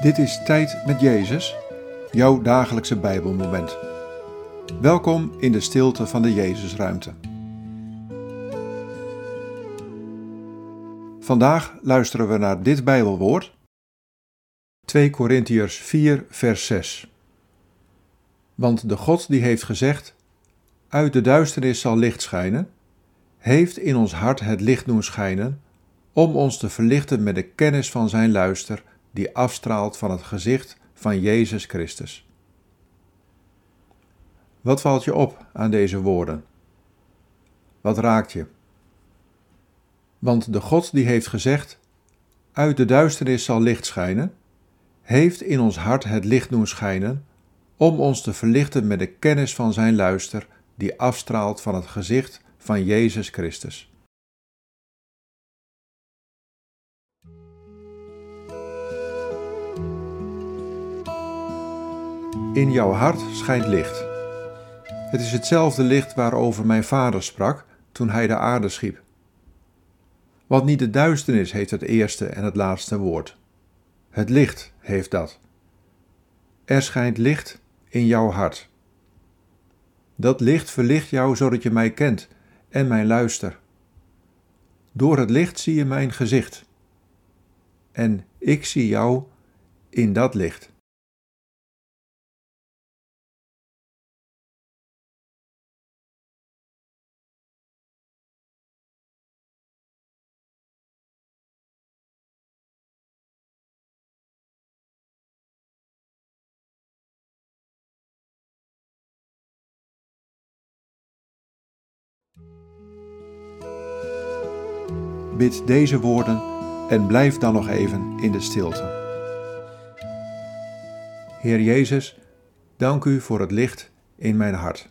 Dit is Tijd met Jezus, jouw dagelijkse Bijbelmoment. Welkom in de stilte van de Jezusruimte. Vandaag luisteren we naar dit Bijbelwoord. 2 Korintiërs 4, vers 6. Want de God die heeft gezegd: Uit de duisternis zal licht schijnen, heeft in ons hart het licht doen schijnen, om ons te verlichten met de kennis van zijn luister die afstraalt van het gezicht van Jezus Christus. Wat valt je op aan deze woorden? Wat raakt je? Want de God die heeft gezegd: Uit de duisternis zal licht schijnen, heeft in ons hart het licht doen schijnen, om ons te verlichten met de kennis van zijn luister die afstraalt van het gezicht van Jezus Christus. In jouw hart schijnt licht. Het is hetzelfde licht waarover mijn vader sprak toen hij de aarde schiep. Want niet de duisternis heeft het eerste en het laatste woord. Het licht heeft dat. Er schijnt licht in jouw hart. Dat licht verlicht jou zodat je mij kent en mijn luister. Door het licht zie je mijn gezicht. En ik zie jou in dat licht. Bid deze woorden en blijf dan nog even in de stilte. Heer Jezus, dank u voor het licht in mijn hart.